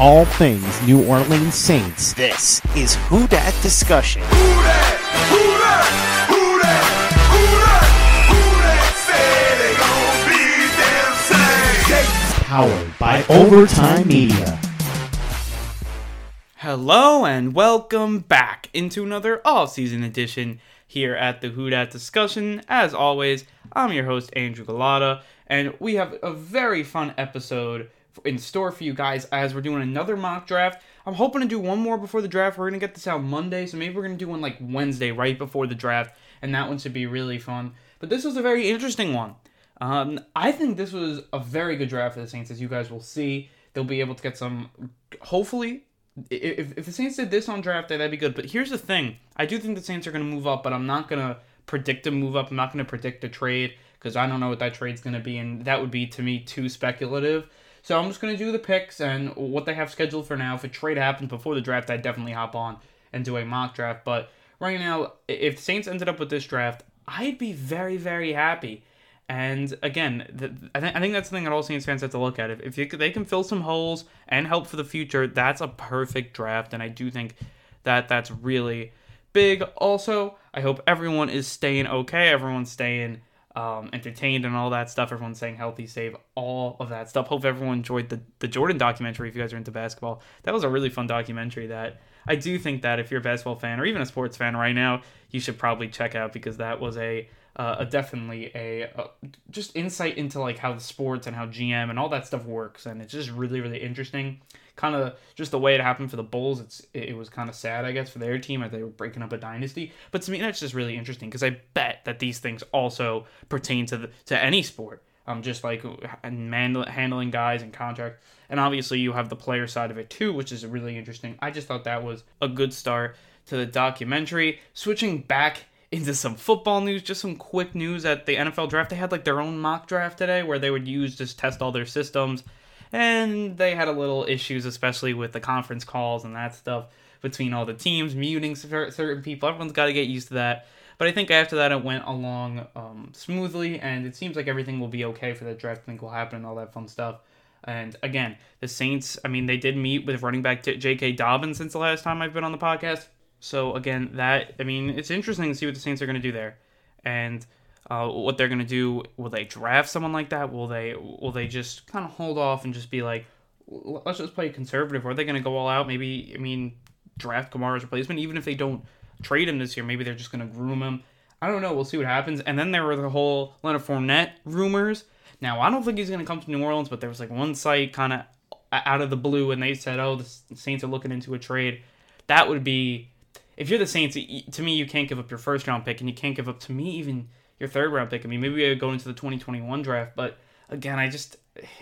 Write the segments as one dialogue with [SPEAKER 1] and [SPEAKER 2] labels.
[SPEAKER 1] All things New Orleans Saints. This is Who Dat Discussion. Who dat? Who dat? Powered by Overtime Media.
[SPEAKER 2] Hello and welcome back into another all-season edition here at the Who Dat Discussion. As always, I'm your host Andrew Gullotta, and we have a very fun episode in store for you guys as we're doing another mock draft. I'm hoping to do one more before the draft. We're gonna get this out Monday, so maybe we're gonna do one like Wednesday right before the draft, and that one should be really fun. But this was a very interesting one. Um, I think this was a very good draft for the Saints, as you guys will see. They'll be able to get some, hopefully, if, if the Saints did this on draft day, that'd be good. But here's the thing: I do think the Saints are going to move up, but I'm not going to predict a move up. I'm not going to predict a trade because I don't know what that trade's going to be, and that would be to me too speculative. So I'm just going to do the picks and what they have scheduled for now. If a trade happens before the draft, I'd definitely hop on and do a mock draft. But right now, if the Saints ended up with this draft, I'd be very, very happy. And again, the, I, think I think that's the thing that all Saints fans have to look at. If, if you, they can fill some holes and help for the future, that's a perfect draft. And I do think that that's really big. Also, I hope everyone is staying okay. Everyone's staying um, entertained and all that stuff. Everyone's saying healthy, save all of that stuff. Hope everyone enjoyed the, the Jordan documentary if you guys are into basketball. That was a really fun documentary that I do think that if you're a basketball fan or even a sports fan right now, you should probably check out because that was a uh, definitely a, a just insight into like how the sports and how GM and all that stuff works, and it's just really really interesting. Kind of just the way it happened for the Bulls. It's it was kind of sad, I guess, for their team as they were breaking up a dynasty. But to me, that's just really interesting because I bet that these things also pertain to the to any sport. Um, just like man, handling guys and contract, and obviously you have the player side of it too, which is really interesting. I just thought that was a good start to the documentary. Switching back into some football news, just some quick news at the NFL draft. They had like their own mock draft today where they would use just test all their systems. And they had a little issues, especially with the conference calls and that stuff between all the teams, muting certain people. Everyone's got to get used to that. But I think after that, it went along um, smoothly, and it seems like everything will be okay for the draft. I think will happen and all that fun stuff. And again, the Saints, I mean, they did meet with running back J.K. Dobbins since the last time I've been on the podcast. So again, that I mean, it's interesting to see what the Saints are going to do there, and uh, what they're going to do. Will they draft someone like that? Will they will they just kind of hold off and just be like, let's just play conservative? Or are they going to go all out? Maybe I mean, draft Kamara's replacement, even if they don't trade him this year. Maybe they're just going to groom him. I don't know. We'll see what happens. And then there were the whole Leonard Fournette rumors. Now I don't think he's going to come to New Orleans, but there was like one site kind of out of the blue, and they said, "Oh, the Saints are looking into a trade." That would be if you're the Saints, to me, you can't give up your first round pick, and you can't give up to me even your third round pick. I mean, maybe we go into the 2021 draft, but again, I just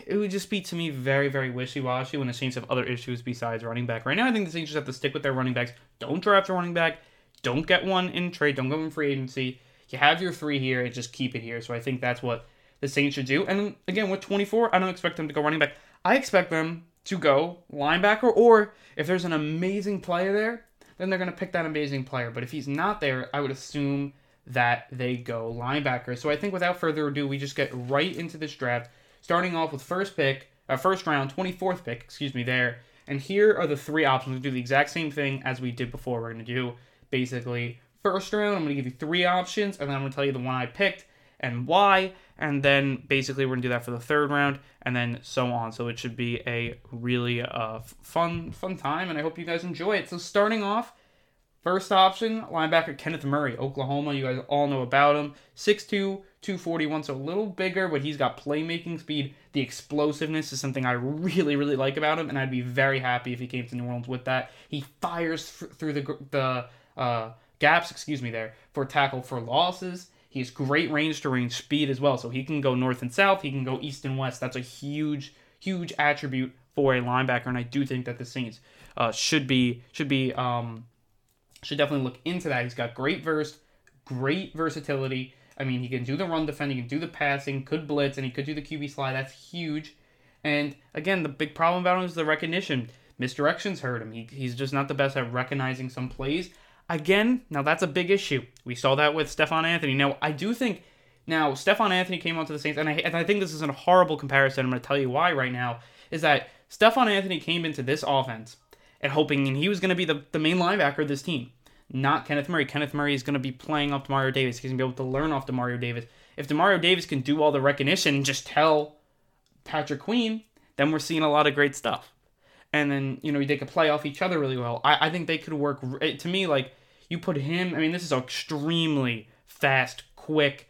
[SPEAKER 2] it would just be to me very, very wishy washy when the Saints have other issues besides running back. Right now, I think the Saints just have to stick with their running backs. Don't draft a running back. Don't get one in trade. Don't go in free agency. You have your three here and just keep it here. So I think that's what the Saints should do. And again, with 24, I don't expect them to go running back. I expect them to go linebacker, or if there's an amazing player there, then they're going to pick that amazing player. But if he's not there, I would assume that they go linebacker. So I think without further ado, we just get right into this draft, starting off with first pick, uh, first round, 24th pick, excuse me, there. And here are the three options. We do the exact same thing as we did before. We're going to do basically first round. I'm going to give you three options, and then I'm going to tell you the one I picked and why. And then basically we're going to do that for the third round, and then so on. So it should be a really uh, fun, fun time, and I hope you guys enjoy it. So starting off, First option, linebacker Kenneth Murray, Oklahoma. You guys all know about him. 6'2, 241, so a little bigger, but he's got playmaking speed. The explosiveness is something I really, really like about him, and I'd be very happy if he came to New Orleans with that. He fires through the, the uh, gaps, excuse me, there, for tackle for losses. He has great range to range speed as well. So he can go north and south, he can go east and west. That's a huge, huge attribute for a linebacker. And I do think that the Saints uh, should be should be um, should definitely look into that. He's got great verse, great versatility. I mean, he can do the run defending, he can do the passing, could blitz, and he could do the QB slide. That's huge. And again, the big problem about him is the recognition. Misdirections hurt him. He, he's just not the best at recognizing some plays. Again, now that's a big issue. We saw that with Stephone Anthony. Now, I do think now Stephone Anthony came onto the Saints, and I, and I think this is a horrible comparison. I'm going to tell you why right now. Is that Stephone Anthony came into this offense and hoping and he was going to be the, the main linebacker of this team, not Kenneth Murray. Kenneth Murray is going to be playing off Demario Davis. He's going to be able to learn off Demario Davis. If Demario Davis can do all the recognition and just tell Patrick Queen, then we're seeing a lot of great stuff. And then, you know, they could play off each other really well. I, I think they could work. To me, like, you put him, I mean, this is an extremely fast, quick,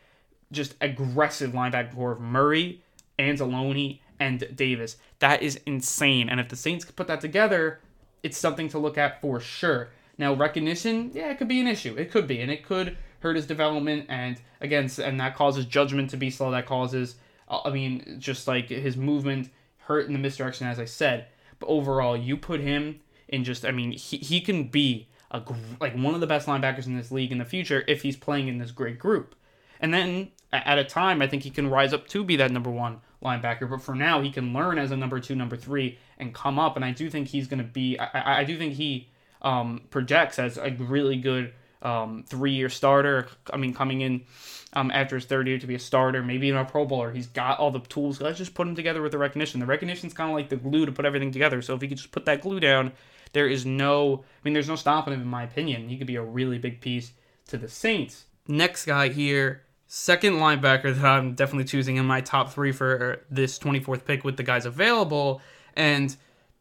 [SPEAKER 2] just aggressive linebacker core of Murray, Anzalone, and Davis. That is insane. And if the Saints could put that together, it's something to look at for sure. Now, recognition, yeah, it could be an issue. It could be, and it could hurt his development. And again, and that causes judgment to be slow. That causes, uh, I mean, just like his movement hurt in the misdirection, as I said. But overall, you put him in just, I mean, he, he can be a like one of the best linebackers in this league in the future if he's playing in this great group. And then at a time, I think he can rise up to be that number one linebacker. But for now, he can learn as a number two, number three, and come up. And I do think he's going to be. I, I do think he um, projects as a really good um, three-year starter. I mean, coming in um, after his third year to be a starter, maybe even a Pro Bowler. He's got all the tools. Let's just put him together with the recognition. The recognition's kind of like the glue to put everything together. So if he could just put that glue down, there is no. I mean, there's no stopping him in my opinion. He could be a really big piece to the Saints. Next guy here second linebacker that I'm definitely choosing in my top three for this 24th pick with the guys available, and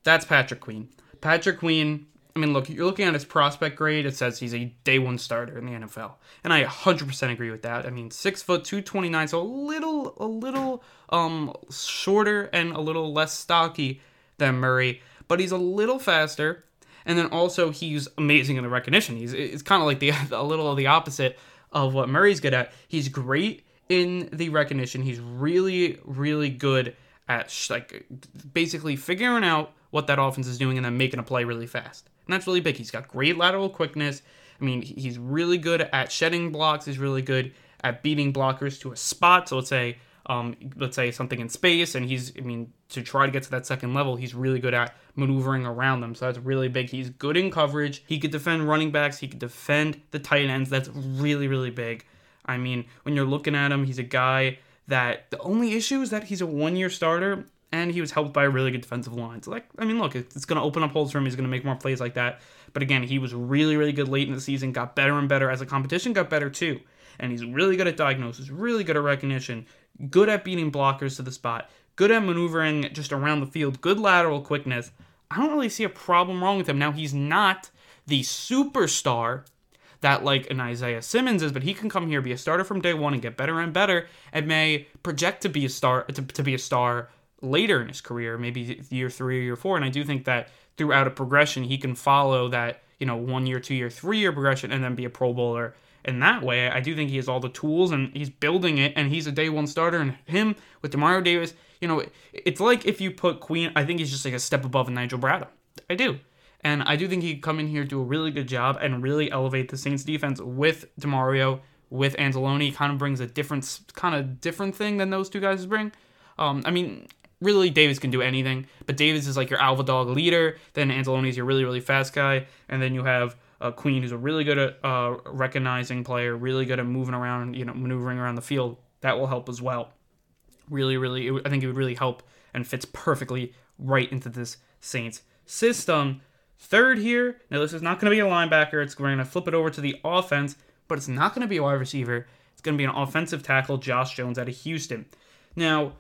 [SPEAKER 2] that's Patrick Queen. Patrick Queen, I mean, look, you're looking at his prospect grade, it says he's a day one starter in the NFL. And I 100% agree with that. I mean, six foot, 229, so a little, a little um shorter and a little less stocky than Murray, but he's a little faster. And then also he's amazing in the recognition. He's it's kind of like the a little of the opposite of what Murray's good at. He's great in the recognition. He's really, really good at sh- like basically figuring out what that offense is doing and then making a play really fast. And that's really big. He's got great lateral quickness. I mean, he's really good at shedding blocks. He's really good at beating blockers to a spot. So let's say, um, let's say something in space, and he's, I mean, to try to get to that second level, he's really good at maneuvering around them. So that's really big. He's good in coverage. He could defend running backs. He could defend the tight ends. That's really, really big. I mean, when you're looking at him, he's a guy that the only issue is that he's a one year starter and he was helped by a really good defensive line. So, like, I mean, look, it's going to open up holes for him. He's going to make more plays like that. But again, he was really, really good late in the season, got better and better as the competition got better too. And he's really good at diagnosis, really good at recognition, good at beating blockers to the spot, good at maneuvering just around the field, good lateral quickness. I don't really see a problem wrong with him. Now, he's not the superstar that like an Isaiah Simmons is, but he can come here, be a starter from day one, and get better and better, and may project to be a star to, to be a star later in his career, maybe year three or year four. And I do think that throughout a progression, he can follow that you know one year, two year, three year progression, and then be a Pro Bowler. In that way, I do think he has all the tools and he's building it, and he's a day one starter. And him with Demario Davis, you know, it's like if you put Queen, I think he's just like a step above Nigel Bradham. I do. And I do think he could come in here, do a really good job, and really elevate the Saints defense with Demario, with Anzalone. Kind of brings a different, kind of different thing than those two guys bring. Um, I mean, really, Davis can do anything, but Davis is like your alpha dog leader. Then Anzalone is your really, really fast guy, and then you have uh, Queen, who's a really good at uh, recognizing player, really good at moving around, you know, maneuvering around the field. That will help as well really, really, I think it would really help and fits perfectly right into this Saints system. Third here, now this is not going to be a linebacker. It's going to flip it over to the offense, but it's not going to be a wide receiver. It's going to be an offensive tackle, Josh Jones out of Houston. Now,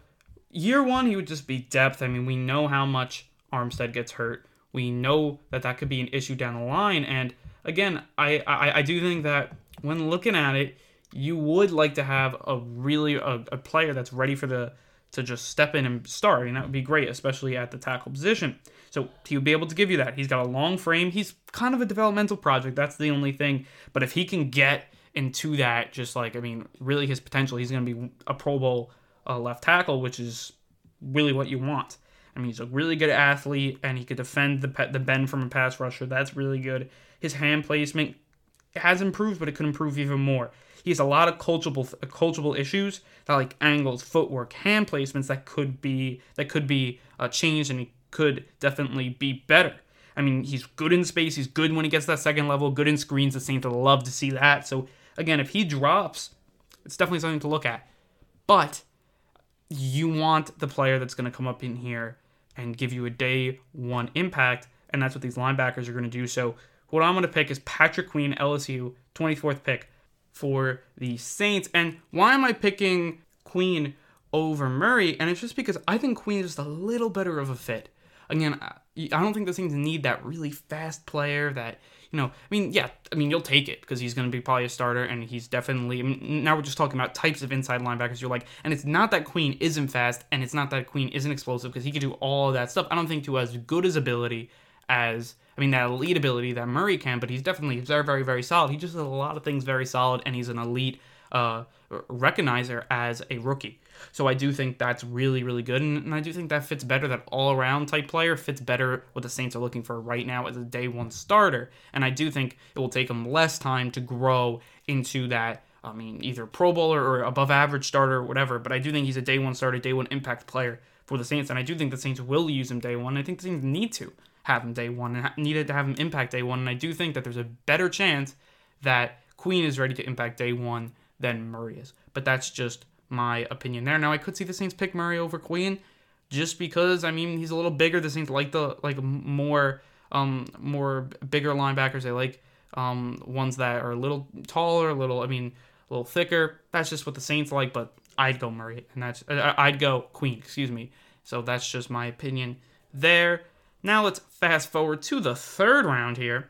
[SPEAKER 2] year one, he would just be depth. I mean, we know how much Armstead gets hurt. We know that that could be an issue down the line. And again, I, I, I do think that when looking at it, you would like to have a really a, a player that's ready for the to just step in and start, and that would be great, especially at the tackle position. So he would be able to give you that. He's got a long frame. He's kind of a developmental project. That's the only thing. But if he can get into that, just like I mean, really his potential. He's going to be a Pro Bowl uh, left tackle, which is really what you want. I mean, he's a really good athlete, and he could defend the the bend from a pass rusher. That's really good. His hand placement has improved, but it could improve even more. He has a lot of coachable coachable issues that like angles, footwork, hand placements that could be that could be uh, changed, and he could definitely be better. I mean, he's good in space. He's good when he gets that second level. Good in screens. The Saints love to see that. So again, if he drops, it's definitely something to look at. But you want the player that's going to come up in here and give you a day one impact, and that's what these linebackers are going to do. So what I'm going to pick is Patrick Queen, LSU, 24th pick for the Saints. And why am I picking Queen over Murray? And it's just because I think Queen is just a little better of a fit. Again, I don't think the Saints need that really fast player that you know, I mean, yeah, I mean, you'll take it because he's going to be probably a starter, and he's definitely. I mean, now we're just talking about types of inside linebackers. You're like, and it's not that Queen isn't fast, and it's not that Queen isn't explosive because he can do all that stuff. I don't think to as good as ability as I mean that elite ability that Murray can, but he's definitely very, very, very solid. He just does a lot of things very solid, and he's an elite uh, recognizer as a rookie. So I do think that's really, really good. And, and I do think that fits better. That all around type player fits better what the Saints are looking for right now as a day one starter. And I do think it will take him less time to grow into that. I mean, either Pro Bowler or above average starter or whatever. But I do think he's a day one starter, day one impact player for the Saints. And I do think the Saints will use him day one. I think the Saints need to have him day one and needed to have him impact day one. And I do think that there's a better chance that Queen is ready to impact day one than Murray is. But that's just my opinion there. Now I could see the Saints pick Murray over Queen, just because I mean he's a little bigger. The Saints like the like more um more bigger linebackers. They like um ones that are a little taller, a little I mean a little thicker. That's just what the Saints like. But I'd go Murray, and that's uh, I'd go Queen. Excuse me. So that's just my opinion there. Now let's fast forward to the third round here,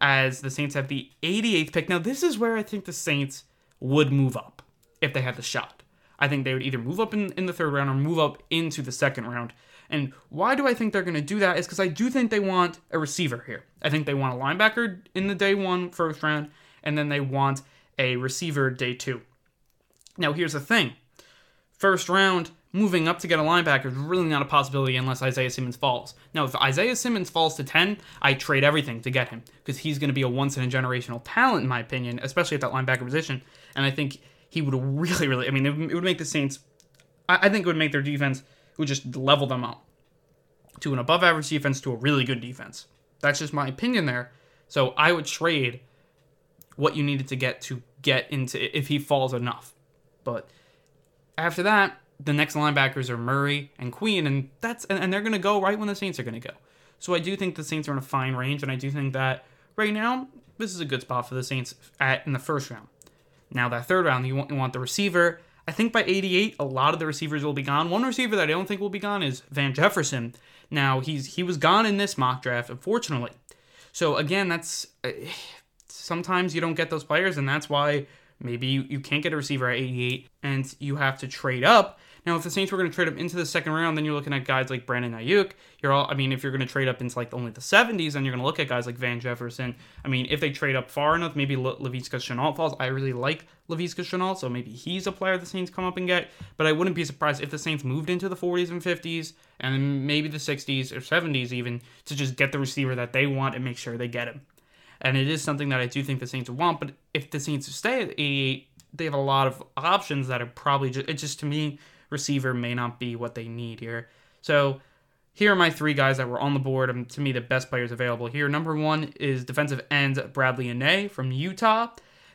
[SPEAKER 2] as the Saints have the 88th pick. Now this is where I think the Saints would move up if they had the shot. I think they would either move up in, in the third round or move up into the second round. And why do I think they're going to do that? Is because I do think they want a receiver here. I think they want a linebacker in the day one first round, and then they want a receiver day two. Now, here's the thing first round, moving up to get a linebacker is really not a possibility unless Isaiah Simmons falls. Now, if Isaiah Simmons falls to 10, I trade everything to get him because he's going to be a once in a generational talent, in my opinion, especially at that linebacker position. And I think he would really, really. I mean, it, would make the Saints. I, think it would make their defense. It would just level them up to an above average defense to a really good defense. That's just my opinion there. So I would trade what you needed to get to get into if he falls enough. But after that, the next linebackers are Murray and Queen, and that's and, and they're gonna go right when the Saints are gonna go. So I do think the Saints are in a fine range, and I do think that right now this is a good spot for the Saints at in the first round. Now, that third round, you want, you want the receiver. I think by 88, a lot of the receivers will be gone. One receiver that I don't think will be gone is Van Jefferson. Now, he's he was gone in this mock draft, unfortunately. So again, that's uh, sometimes you don't get those players, and that's why maybe you, you can't get a receiver at 88, and you have to trade up now, if the Saints were going to trade up into the second round, then you're looking at guys like Brandon Aiyuk. You're all, I mean, if you're going to trade up into like only the 70s, then you're going to look at guys like Van Jefferson. I mean, if they trade up far enough, maybe Le- Shenault falls. I really like Laviska Shenault, so maybe he's a player the Saints come up and get. But I wouldn't be surprised if the Saints moved into the 40s and 50s, and maybe the 60s or 70s even, to just get the receiver that they want and make sure they get him. And it is something that I do think the Saints want. But if the Saints stay at 88, they have a lot of options that are probably just, it just to me receiver may not be what they need here. So here are my three guys that were on the board, and to me, the best players available here. Number one is defensive end Bradlee Anae from Utah.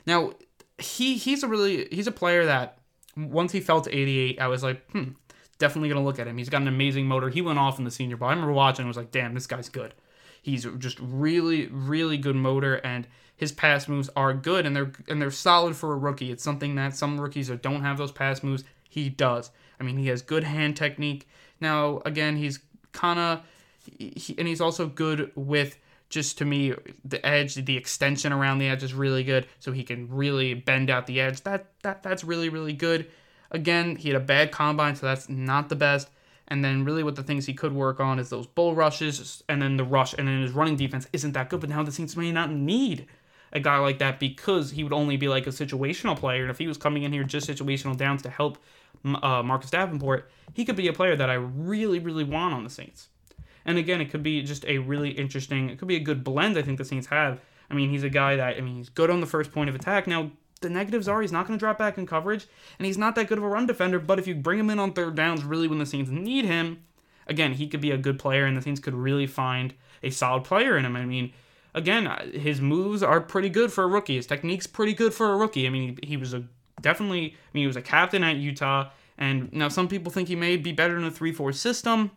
[SPEAKER 2] Now, he he's a really he's a player that once he fell to 88, I was like, hmm, definitely gonna look at him. He's got an amazing motor. He went off in the Senior Bowl. I remember watching. I was like, damn, this guy's good. He's just really, really good motor, and his pass moves are good, and they're and they're solid for a rookie. It's something that some rookies don't have those pass moves. He does. I mean, he has good hand technique. Now, again, he's kind of, he, and he's also good with just to me the edge, the extension around the edge is really good, so he can really bend out the edge. That that that's really really good. Again, he had a bad combine, so that's not the best. And then really what the things he could work on is those bull rushes and then the rush and then his running defense isn't that good, but now the Saints may not need a guy like that because he would only be like a situational player. And if he was coming in here just situational downs to help uh, Marcus Davenport, he could be a player that I really, really want on the Saints. And again, it could be just a really interesting, it could be a good blend I think the Saints have. I mean, he's a guy that, I mean, he's good on the first point of attack. Now, the negatives are he's not going to drop back in coverage, and he's not that good of a run defender. But if you bring him in on third downs, really when the Saints need him, again, he could be a good player, and the Saints could really find a solid player in him. I mean, again, uh, his moves are pretty good for a rookie. His technique's pretty good for a rookie. I mean, he, he was a definitely. I mean, he was a captain at Utah, and now some people think he may be better in a three-four system.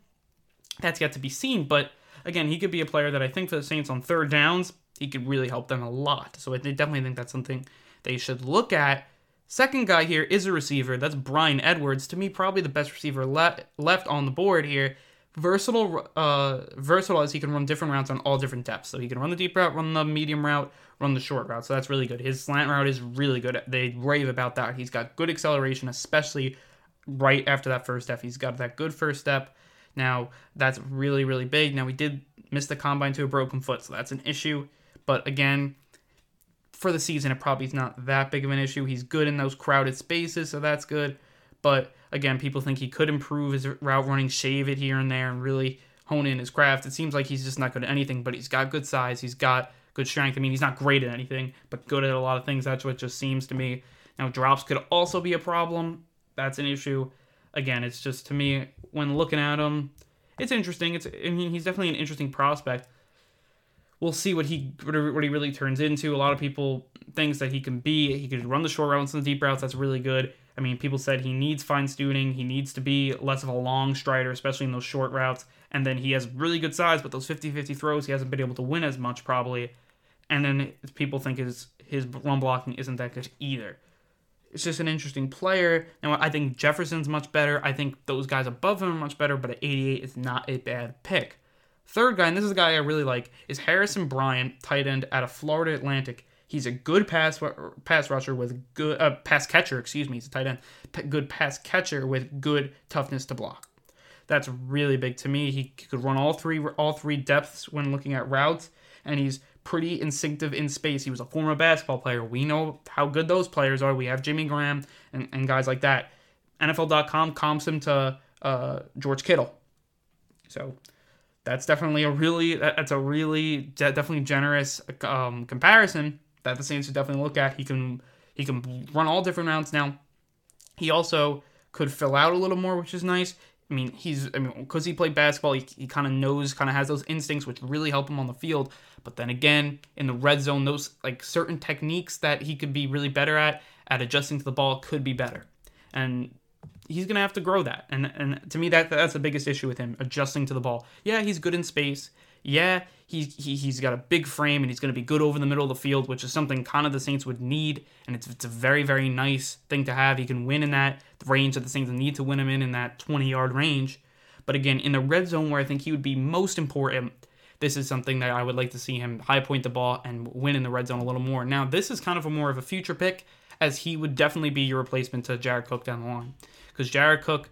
[SPEAKER 2] That's yet to be seen, but again, he could be a player that I think for the Saints on third downs, he could really help them a lot. So I definitely think that's something they should look at. Second guy here is a receiver. That's Bryan Edwards. To me, probably the best receiver le- left on the board here. Versatile, uh, versatile as he can run different routes on all different depths. So he can run the deep route, run the medium route, run the short route. So that's really good. His slant route is really good. They rave about that. He's got good acceleration, especially right after that first step. He's got that good first step. Now that's really really big. Now we did miss the combine to a broken foot, so that's an issue. But again, for the season, it probably is not that big of an issue. He's good in those crowded spaces, so that's good. But again, people think he could improve his route running, shave it here and there, and really hone in his craft. It seems like he's just not good at anything, but he's got good size. He's got good strength. I mean, he's not great at anything, but good at a lot of things. That's what just seems to me. Now, drops could also be a problem. That's an issue. Again, it's just to me when looking at him, it's interesting. It's I mean, he's definitely an interesting prospect we'll see what he what he really turns into. A lot of people thinks that he can be. He could run the short routes and the deep routes. That's really good. I mean, people said he needs fine tuning. He needs to be less of a long strider, especially in those short routes. And then he has really good size, but those 50-50 throws, he hasn't been able to win as much probably. And then people think his his run blocking isn't that good either. It's just an interesting player. Now I think Jefferson's much better. I think those guys above him are much better, but at 88 is not a bad pick. Third guy, and this is a guy I really like, is Harrison Bryant, tight end out of Florida Atlantic. He's a good pass pass rusher with good uh, pass catcher. Excuse me, he's a tight end. P- good pass catcher with good toughness to block. That's really big to me. He could run all three all three depths when looking at routes, and he's pretty instinctive in space. He was a former basketball player. We know how good those players are. We have Jimmy Graham and, and guys like that. NFL.com comps him to uh, George Kittle. So that's definitely a really that's a really definitely generous um, comparison that the Saints should definitely look at. He can he can run all different routes now. He also could fill out a little more, which is nice. I mean, he's I mean because he played basketball, he, he kind of knows, kind of has those instincts, which really help him on the field. But then again, in the red zone, those like certain techniques that he could be really better at at adjusting to the ball could be better. And he's gonna have to grow that. And and to me that that's the biggest issue with him, adjusting to the ball. Yeah, he's good in space. Yeah, he's he, he's got a big frame and he's gonna be good over the middle of the field, which is something kind of the Saints would need. And it's it's a very very nice thing to have. He can win in that range that the Saints need to win him in in that 20 yard range. But again, in the red zone where I think he would be most important, this is something that I would like to see him high point the ball and win in the red zone a little more. Now, this is kind of a more of a future pick, as he would definitely be your replacement to Jared Cook down the line. Because Jared Cook,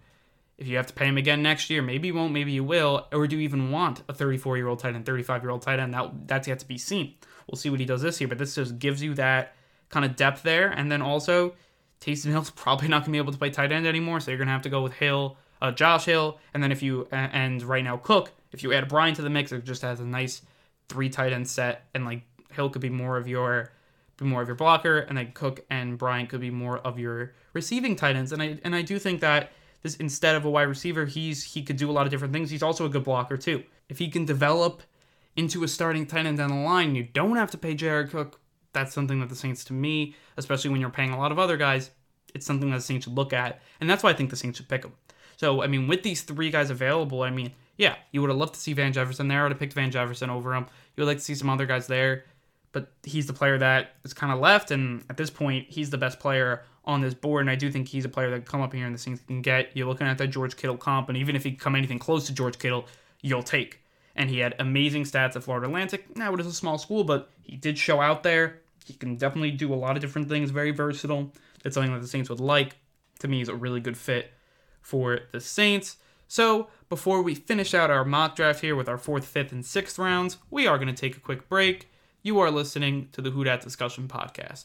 [SPEAKER 2] if you have to pay him again next year, maybe you won't, maybe you will. Or do you even want a 34 year old tight end, 35 year old tight end? That, that's yet to be seen. We'll see what he does this year, but this just gives you that kind of depth there. And then also, Taysom Hill's probably not going to be able to play tight end anymore, so you're going to have to go with Hill, uh, Josh Hill, and then if you, and right now Cook, if you add Bryant to the mix, it just has a nice three tight end set, and like Hill could be more of your be more of your blocker, and then Cook and Bryant could be more of your receiving tight ends. And I and I do think that this instead of a wide receiver, he's he could do a lot of different things. He's also a good blocker too. If he can develop into a starting tight end down the line, you don't have to pay Jared Cook. That's something that the Saints, to me, especially when you're paying a lot of other guys, it's something that the Saints should look at, and that's why I think the Saints should pick him. So I mean, with these three guys available, I mean, yeah, you would have loved to see Van Jefferson there. I would have picked Van Jefferson over him. You would like to see some other guys there but he's the player that is kind of left, and at this point, he's the best player on this board. And I do think he's a player that can come up here and the Saints can get. You're looking at that George Kittle comp, and even if he come anything close to George Kittle, you'll take. And he had amazing stats at Florida Atlantic. Now it is a small school, but he did show out there. He can definitely do a lot of different things. Very versatile. That's something that the Saints would like. To me, he's a really good fit for the Saints. So before we finish out our mock draft here with our fourth, fifth, and sixth rounds, we are going to take a quick break You are listening to the Who Dat Discussion podcast.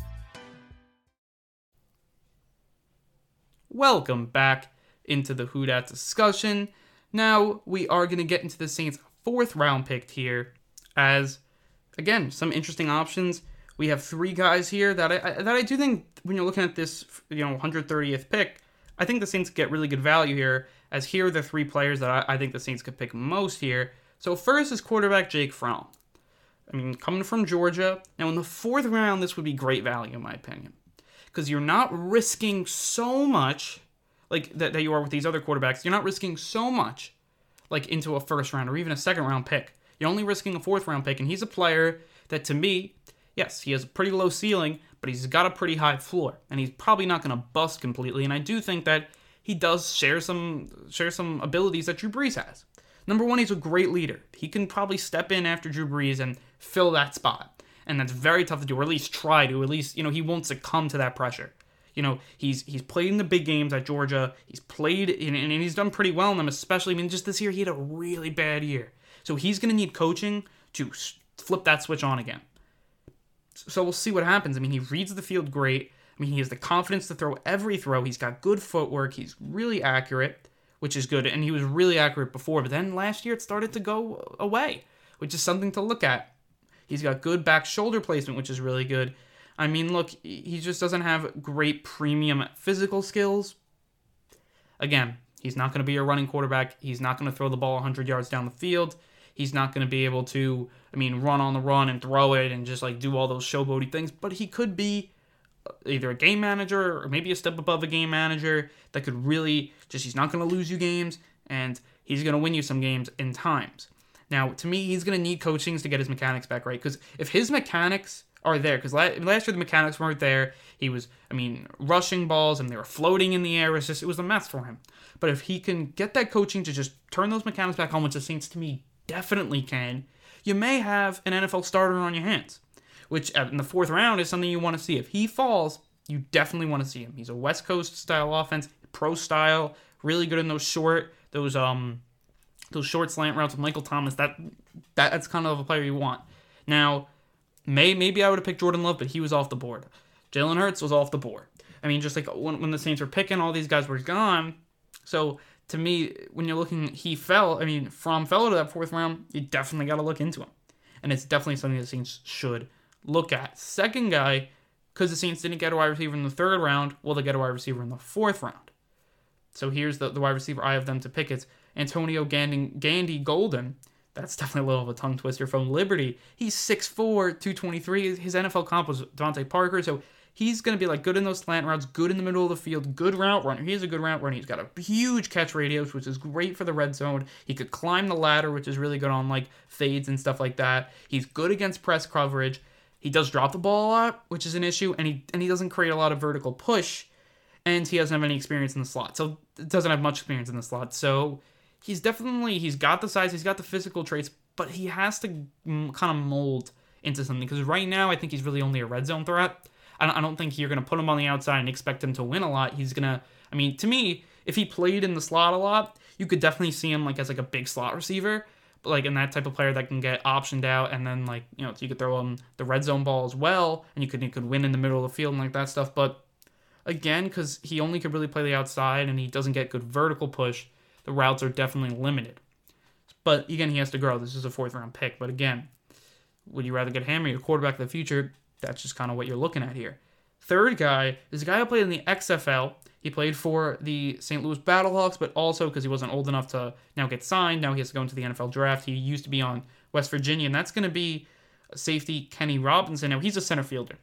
[SPEAKER 2] Welcome back into the Who Dat discussion. Now we are going to get into the Saints' fourth round pick here, as again some interesting options. We have three guys here that I, that I do think when you're looking at this, you know, 130th pick, I think the Saints get really good value here. As here are the three players that I, I think the Saints could pick most here. So first is quarterback Jake Fromm. I mean, coming from Georgia. Now in the fourth round, this would be great value in my opinion because you're not risking so much like that, that you are with these other quarterbacks. You're not risking so much like into a first round or even a second round pick. You're only risking a fourth round pick, and he's a player that to me, yes, he has a pretty low ceiling, but he's got a pretty high floor, and he's probably not going to bust completely. And I do think that he does share some share some abilities that Drew Brees has. Number one, he's a great leader. He can probably step in after Drew Brees and fill that spot. And that's very tough to do, or at least try to. At least, you know, he won't succumb to that pressure. You know, he's he's played in the big games at Georgia. He's played in, and he's done pretty well in them, especially. I mean, just this year he had a really bad year. So he's going to need coaching to flip that switch on again. So we'll see what happens. I mean, he reads the field great. I mean, he has the confidence to throw every throw. He's got good footwork. He's really accurate, which is good. And he was really accurate before, but then last year it started to go away, which is something to look at. He's got good back shoulder placement, which is really good. I mean, look, he just doesn't have great premium physical skills. Again, he's not going to be a running quarterback. He's not going to throw the ball 100 yards down the field. He's not going to be able to, I mean, run on the run and throw it and just like do all those showboaty things. But he could be uh, either a game manager or maybe a step above a game manager that could really just, he's not going to lose you games and he's going to win you some games in times. Now, to me, he's going to need coachings to get his mechanics back right because if his mechanics are there, because last year the mechanics weren't there, he was, I mean, rushing balls and they were floating in the air. It was just, it was a mess for him. But if he can get that coaching to just turn those mechanics back on, which the Saints to me definitely can, you may have an NFL starter on your hands, which uh, in the fourth round is something you want to see. If he falls, you definitely want to see him. He's a West Coast style offense, pro style, really good in those short, those um, those short slant routes with Michael Thomas. That, that that's kind of a player you want. Now, may maybe I would have picked Jordan Love, but he was off the board. Jalen Hurts was off the board. I mean, just like when, when the Saints were picking, all these guys were gone. So to me, when you're looking, he fell. I mean, from fell to that fourth round, you definitely got to look into him, and it's definitely something the Saints should look at. Second guy, because the Saints didn't get a wide receiver in the third round, will they get a wide receiver in the fourth round? So here's the, the wide receiver I have them to pick. It's Antonio Gandy-Golden. That's definitely a little of a tongue twister from Liberty. He's 6'4, 223. His NFL comp was DeVante Parker. So he's going to be like good in those slant routes, good in the middle of the field, good route runner. He's a good route runner. He's got a huge catch radius, which is great for the red zone. He could climb the ladder, which is really good on like fades and stuff like that. He's good against press coverage. He does drop the ball a lot, which is an issue, and he and he doesn't create a lot of vertical push, and he doesn't have any experience in the slot. So doesn't have much experience in the slot. So he's definitely he's got the size, he's got the physical traits, but he has to kind of mold into something because right now I think he's really only a red zone threat. I don't, I don't think you're going to put him on the outside and expect him to win a lot. He's going to, I mean, to me, if he played in the slot a lot, you could definitely see him like as like a big slot receiver, but like in that type of player that can get optioned out and then like you know you could throw him the red zone ball as well, and you could you could win in the middle of the field and like that stuff. But again, because he only could really play the outside and he doesn't get good vertical push, the routes are definitely limited. But again, he has to grow. This is a fourth round pick, but again, Would you rather get him or your quarterback of the future? That's just kind of what you're looking at here. Third guy is a guy who played in the XFL. He played for the St. Louis Battlehawks, but also because he wasn't old enough to now get signed, now he has to go into the NFL draft. He used to be on West Virginia, and that's going to be safety Kenny Robinson. Now he's a center fielder.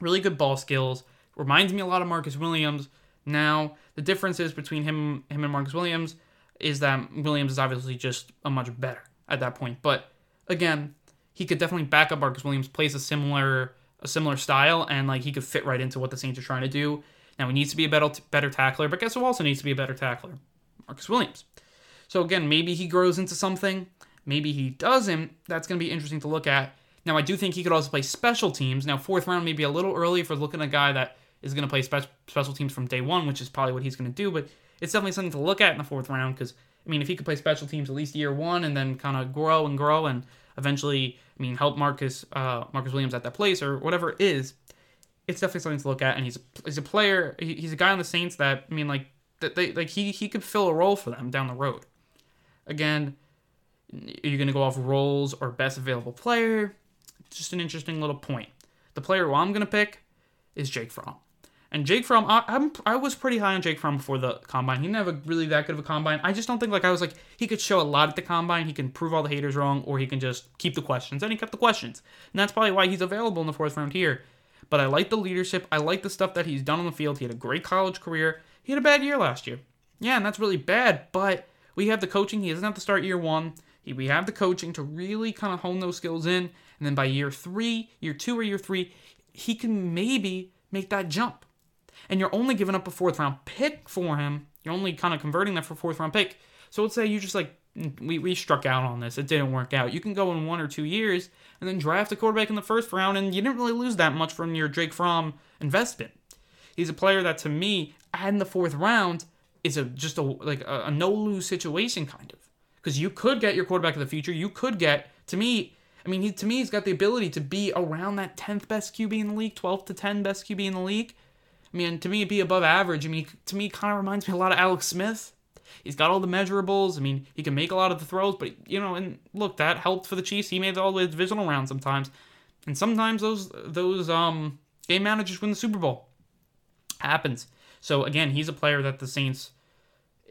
[SPEAKER 2] Really good ball skills. Reminds me a lot of Marcus Williams. Now the difference is between him him and Marcus Williams is that Williams is obviously just a much better at that point. But again, he could definitely back up Marcus Williams. Plays a similar a similar style, and like he could fit right into what the Saints are trying to do. Now he needs to be a better better tackler, but guess who also needs to be a better tackler? Marcus Williams. So again, maybe he grows into something. Maybe he doesn't. That's going to be interesting to look at. Now, I do think he could also play special teams. Now, fourth round may be a little early for looking at a guy that is going to play spe- special teams from day one, which is probably what he's going to do. But it's definitely something to look at in the fourth round because, I mean, if he could play special teams at least year one and then kind of grow and grow and eventually, I mean, help Marcus uh, Marcus Williams at that place or whatever it is, it's definitely something to look at. And he's a, he's a player. He's a guy on the Saints that I mean, like that they like he he could fill a role for them down the road. Again, are you going to go off roles or best available player? Just an interesting little point. The player who I'm going to pick is Jake Fromm. And Jake Fromm, I, I'm, I was pretty high on Jake Fromm before the combine. He never really that good of a combine. I just don't think like I was like he could show a lot at the combine. He can prove all the haters wrong, or he can just keep the questions. And he kept the questions, and that's probably why he's available in the fourth round here. But I like the leadership. I like the stuff that he's done on the field. He had a great college career. He had a bad year last year. Yeah, and that's really bad. But we have the coaching. He doesn't have to start year one. He, we have the coaching to really kind of hone those skills in. And then by year three, year two, or year three, he can maybe make that jump. And you're only giving up a fourth round pick for him. You're only kind of converting that for fourth round pick. So let's say you just like, mm, we, we struck out on this. It didn't work out. You can go in one or two years and then draft a quarterback in the first round, and you didn't really lose that much from your Jake Fromm investment. He's a player that, to me, in the fourth round, is a just a like a, a no lose situation kind of because you could get your quarterback of the future. You could get to me. I mean, he, to me, he's got the ability to be around that 10th best QB in the league, 12th to 10 best QB in the league. Mean, to me, be above average. I mean, to me, kind of reminds me a lot of Alex Smith. He's got all the measurables. I mean, he can make a lot of the throws, but you know, and look, that helped for the Chiefs. He made all the divisional rounds sometimes, and sometimes those those um game managers win the Super Bowl. Happens. So again, he's a player that the Saints,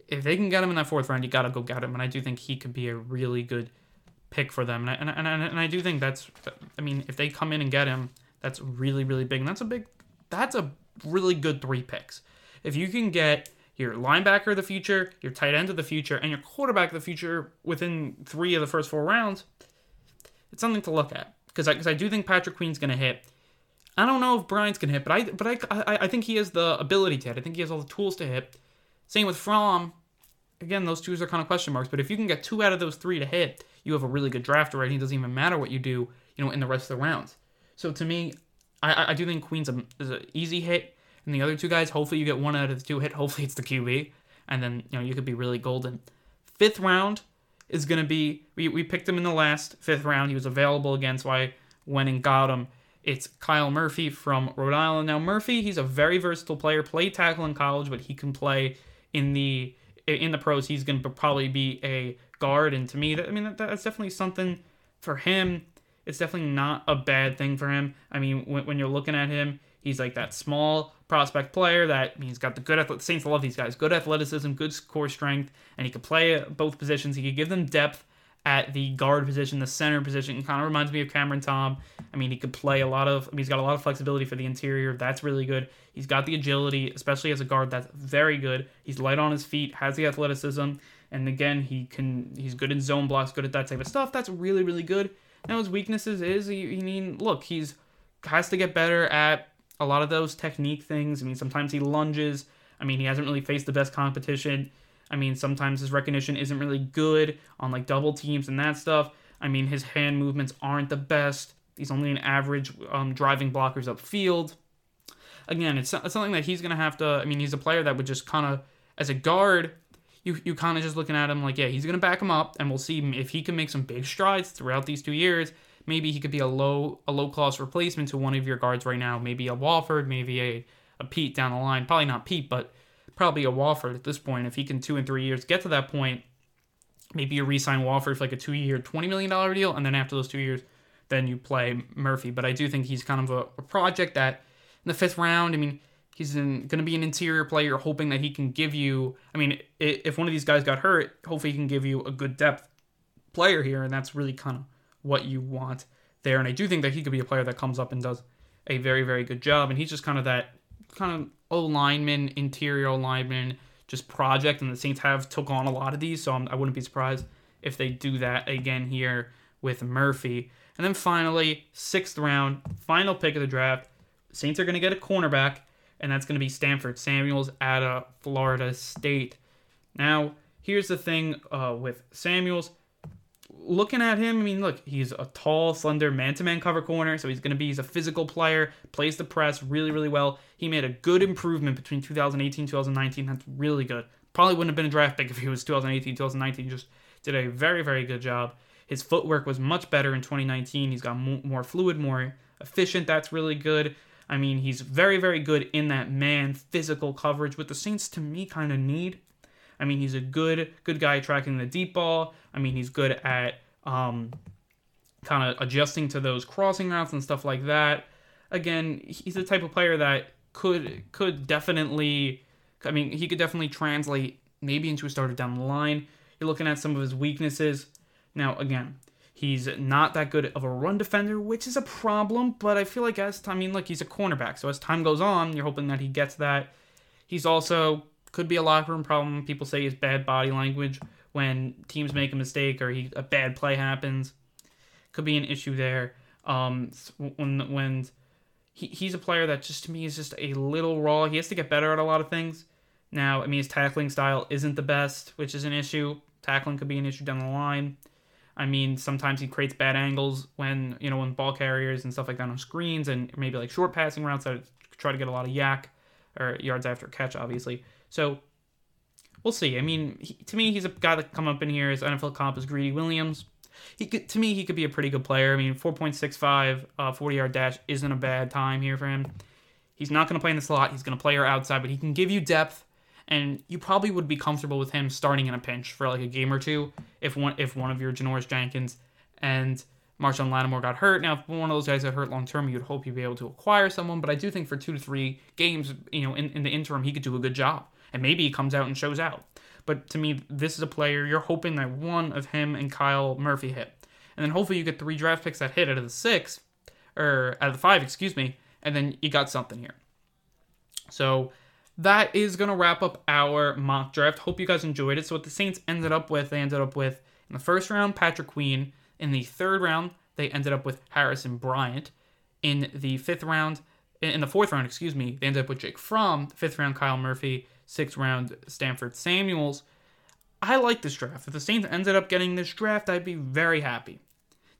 [SPEAKER 2] if they can get him in that fourth round, you got to go get him. And I do think he could be a really good pick for them. And I, and, I, and I do think that's, I mean, if they come in and get him, that's really, really big. And that's a big, that's a really good three picks. If you can get your linebacker of the future, your tight end of the future, and your quarterback of the future within three of the first four rounds, it's something to look at. Because I, cause I do think Patrick Queen's going to hit. I don't know if Bryant's gonna hit, but I but I, I I think he has the ability to hit. I think he has all the tools to hit. Same with Fromm. Again, those two are kind of question marks. But if you can get two out of those three to hit, you have a really good draft already. It doesn't even matter what you do, you know, in the rest of the rounds. So to me, I I do think Queen's a, is an easy hit, and the other two guys, hopefully you get one out of the two hit. Hopefully it's the QB, and then you know you could be really golden. Fifth round is gonna be we we picked him in the last fifth round. He was available against why went and got him. It's Kyle Murphy from Rhode Island. Now Murphy, he's a very versatile player. Played tackle in college, but he can play in the in the pros. He's going to probably be a guard, and to me, that, I mean, that, that's definitely something for him. It's definitely not a bad thing for him. I mean, when, when you're looking at him, he's like that small prospect player that I mean, he's got the good athletic. Saints love these guys. Good athleticism, good core strength, and he could play both positions. He could give them depth at the guard position, the center position. It kind of reminds me of Cameron Tom. I mean, he could play a lot of. I mean, he's got a lot of flexibility for the interior. That's really good. He's got the agility, especially as a guard. That's very good. He's light on his feet, has the athleticism, and again, he can. He's good in zone blocks, good at that type of stuff. That's really, really good. Now his weaknesses is, I mean, look, he's has to get better at a lot of those technique things. I mean, sometimes he lunges. I mean, he hasn't really faced the best competition. I mean, sometimes his recognition isn't really good on like double teams and that stuff. I mean, his hand movements aren't the best. He's only an average um, driving blockers upfield. Again, it's, it's something that he's going to have to. I mean, he's a player that would just kind of, as a guard, you, you kind of just looking at him like, yeah, he's to back him up, and we'll see if he can make some big strides throughout these two years. Maybe he could be a low a low cost replacement to one of your guards right now. Maybe a Warford, maybe a, a Peat down the line. Probably not Peat, but probably a Warford at this point. If he can two and three years get to that point, maybe you re-sign Warford for like a two-year, twenty million dollar deal, and then after those two years, then you play Murphy. But I do think he's kind of a, a project that in the fifth round, I mean, he's going to be an interior player, hoping that he can give you. I mean, if one of these guys got hurt, hopefully he can give you a good depth player here, and that's really kind of what you want there. And I do think that he could be a player that comes up and does a very, very good job. And he's just kind of that kind of O lineman, interior lineman, just project. And the Saints have took on a lot of these, so I'm, I wouldn't be surprised if they do that again here with Murphy. And then finally, sixth round, final pick of the draft. Saints are going to get a cornerback, and that's going to be Stanford Samuels out of Florida State. Now, here's the thing uh, with Samuels looking at him, I mean, look, he's a tall, slender man-to-man cover corner, so he's going to be he's a physical player, plays the press really, really well. He made a good improvement between 2018 2019. That's really good. Probably wouldn't have been a draft pick if he was 2018 2019. Just did a very, very good job. His footwork was much better in 2019. He's got mo- more fluid, more efficient. That's really good. I mean, he's very, very good in that man physical coverage, what the Saints to me kind of need. I mean, he's a good good guy tracking the deep ball. I mean, he's good at um, kind of adjusting to those crossing routes and stuff like that. Again, he's the type of player that could could definitely. I mean, he could definitely translate maybe into a starter down the line. You're looking at some of his weaknesses. Now, again, he's not that good of a run defender, which is a problem. But I feel like as time, I mean, look, he's a cornerback, so as time goes on, you're hoping that he gets that. He's also could be a locker room problem. People say his bad body language when teams make a mistake or he a bad play happens. Could be an issue there. Um, when when he, he's a player that just to me is just a little raw. He has to get better at a lot of things. Now, I mean, his tackling style isn't the best, which is an issue. Tackling could be an issue down the line. I mean, sometimes he creates bad angles when you know when ball carriers and stuff like that on screens, and maybe like short passing routes that try to get a lot of YAC or yards after catch, obviously. So we'll see. I mean, he, to me, he's a guy that come up in here. His NFL comp is Greedy Williams. He could, to me, he could be a pretty good player. I mean, 4.65, uh, 40 yard dash isn't a bad time here for him. He's not going to play in the slot. He's going to play her outside, but he can give you depth. And you probably would be comfortable with him starting in a pinch for like a game or two if one if one of your Janoris Jenkins and Marshon Lattimore got hurt. Now, if one of those guys got hurt long term, you'd hope you'd be able to acquire someone. But I do think for two to three games, you know, in, in the interim, he could do a good job. And maybe he comes out and shows out. But to me, this is a player you're hoping that one of him and Kyle Murphy hit. And then hopefully you get three draft picks that hit out of the six, or out of the five, excuse me, and then you got something here. So that is going to wrap up our mock draft. Hope you guys enjoyed it. So what the Saints ended up with, they ended up with in the first round, Patrick Queen. In the third round, they ended up with Harrison Bryant. In the fifth round, in the fourth round, excuse me, they ended up with Jake Fromm. Fifth round, Kyle Murphy. Sixth round, Stanford Samuels. I like this draft. If the Saints ended up getting this draft, I'd be very happy.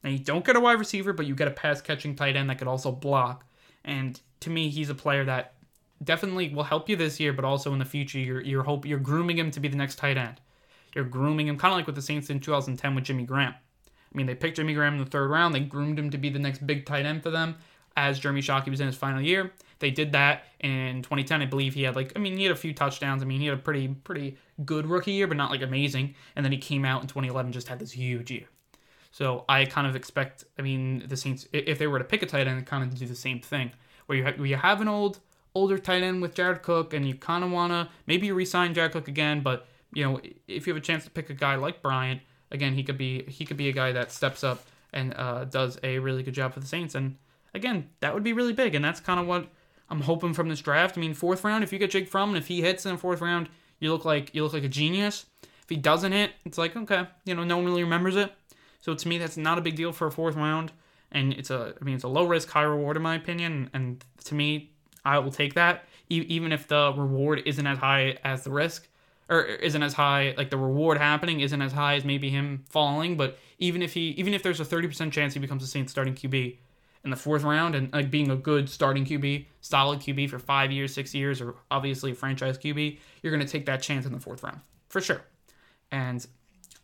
[SPEAKER 2] Now, you don't get a wide receiver, but you get a pass catching tight end that could also block. And to me, he's a player that definitely will help you this year, but also in the future, you're you're hope you're grooming him to be the next tight end. You're grooming him kind of like with the Saints in 2010 with Jimmy Graham. I mean, they picked Jimmy Graham in the third round. They groomed him to be the next big tight end for them as Jeremy Shockey was in his final year. They did that in 2010. I believe he had like, I mean, he had a few touchdowns. I mean, he had a pretty, pretty good rookie year, but not like amazing. And then he came out in 2011, just had this huge year. So I kind of expect, I mean, the Saints, if they were to pick a tight end, kind of do the same thing, where you have, where you have an old, older tight end with Jared Cook, and you kind of want to maybe resign Jared Cook again, but you know, if you have a chance to pick a guy like Bryant, again, he could be he could be a guy that steps up and uh, does a really good job for the Saints. And again, that would be really big, and that's kind of what I'm hoping from this draft. I mean, fourth round, if you get Jake Fromm, and if he hits in the fourth round, you look like you look like a genius. If he doesn't hit, it's like okay, you know, no one really remembers it. So to me, that's not a big deal for a fourth round, and it's a I mean, it's a low risk, high reward in my opinion. And to me, I will take that, e- even if the reward isn't as high as the risk or isn't as high like the reward happening isn't as high as maybe him falling but even if he even if there's a 30% chance he becomes a Saints starting QB in the fourth round and like being a good starting QB solid QB for five years six years or obviously franchise QB you're to take that chance in the fourth round for sure. And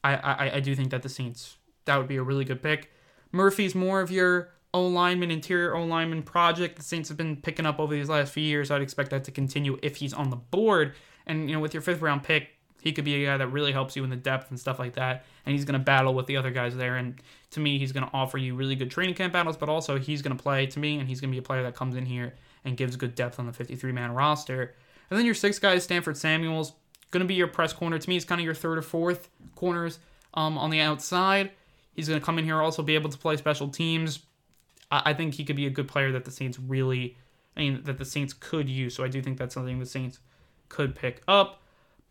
[SPEAKER 2] I, I I do think that the Saints that would be a really good pick. Murphy's more of your O lineman, interior O lineman project the Saints have been picking up over these last few years. I'd expect that to continue if he's on the board. And you know, with your fifth round pick, He could be a guy that really helps you in the depth and stuff like that. And he's going to battle with the other guys there. And to me, he's going to offer you really good training camp battles, but also he's going to play to me, and he's going to be a player that comes in here and gives good depth on the 53 man roster. And then your six guys, Stanford Samuels, going to be your press corner. To me, he's kind of your third or fourth corners um, on the outside. He's going to come in here also be able to play special teams. I, I think he could be a good player that the Saints really, I mean, that the Saints could use. So I do think that's something the Saints could pick up.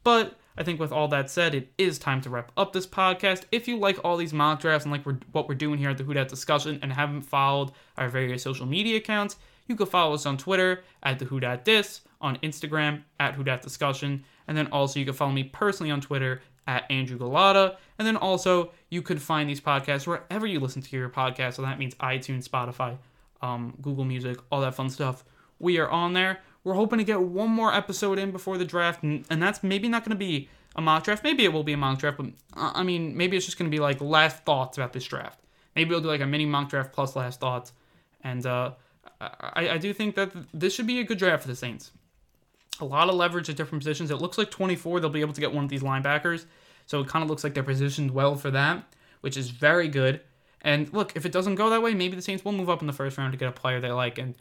[SPEAKER 2] But I think with all that said, it is time to wrap up this podcast. If you like all these mock drafts and like we're, what we're doing here at the Who Dat discussion and haven't followed our various social media accounts, you can follow us on Twitter at the Who Dat Dis, on Instagram at Who Dat Discussion, and then also you can follow me personally on Twitter at Andrew Gullotta. And then also you could find these podcasts wherever you listen to your podcast. So that means iTunes, Spotify, um, Google Music, all that fun stuff. We are on there. We're hoping to get one more episode in before the draft, and, and that's maybe not going to be a mock draft. Maybe it will be a mock draft, but uh, I mean, maybe it's just going to be like last thoughts about this draft. Maybe we'll do like a mini mock draft plus last thoughts. And uh, I, I do think that this should be a good draft for the Saints. A lot of leverage at different positions. It looks like 24, they'll be able to get one of these linebackers. So it kind of looks like they're positioned well for that, which is very good. And look, if it doesn't go that way, maybe the Saints will move up in the first round to get a player they like. And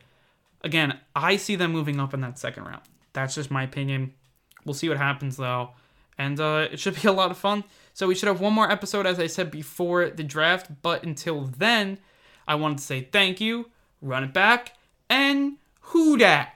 [SPEAKER 2] again, I see them moving up in that second round. That's just my opinion. We'll see what happens though. And uh, it should be a lot of fun. So we should have one more episode, as I said before the draft. But until then, I wanted to say thank you, run it back, and who dat?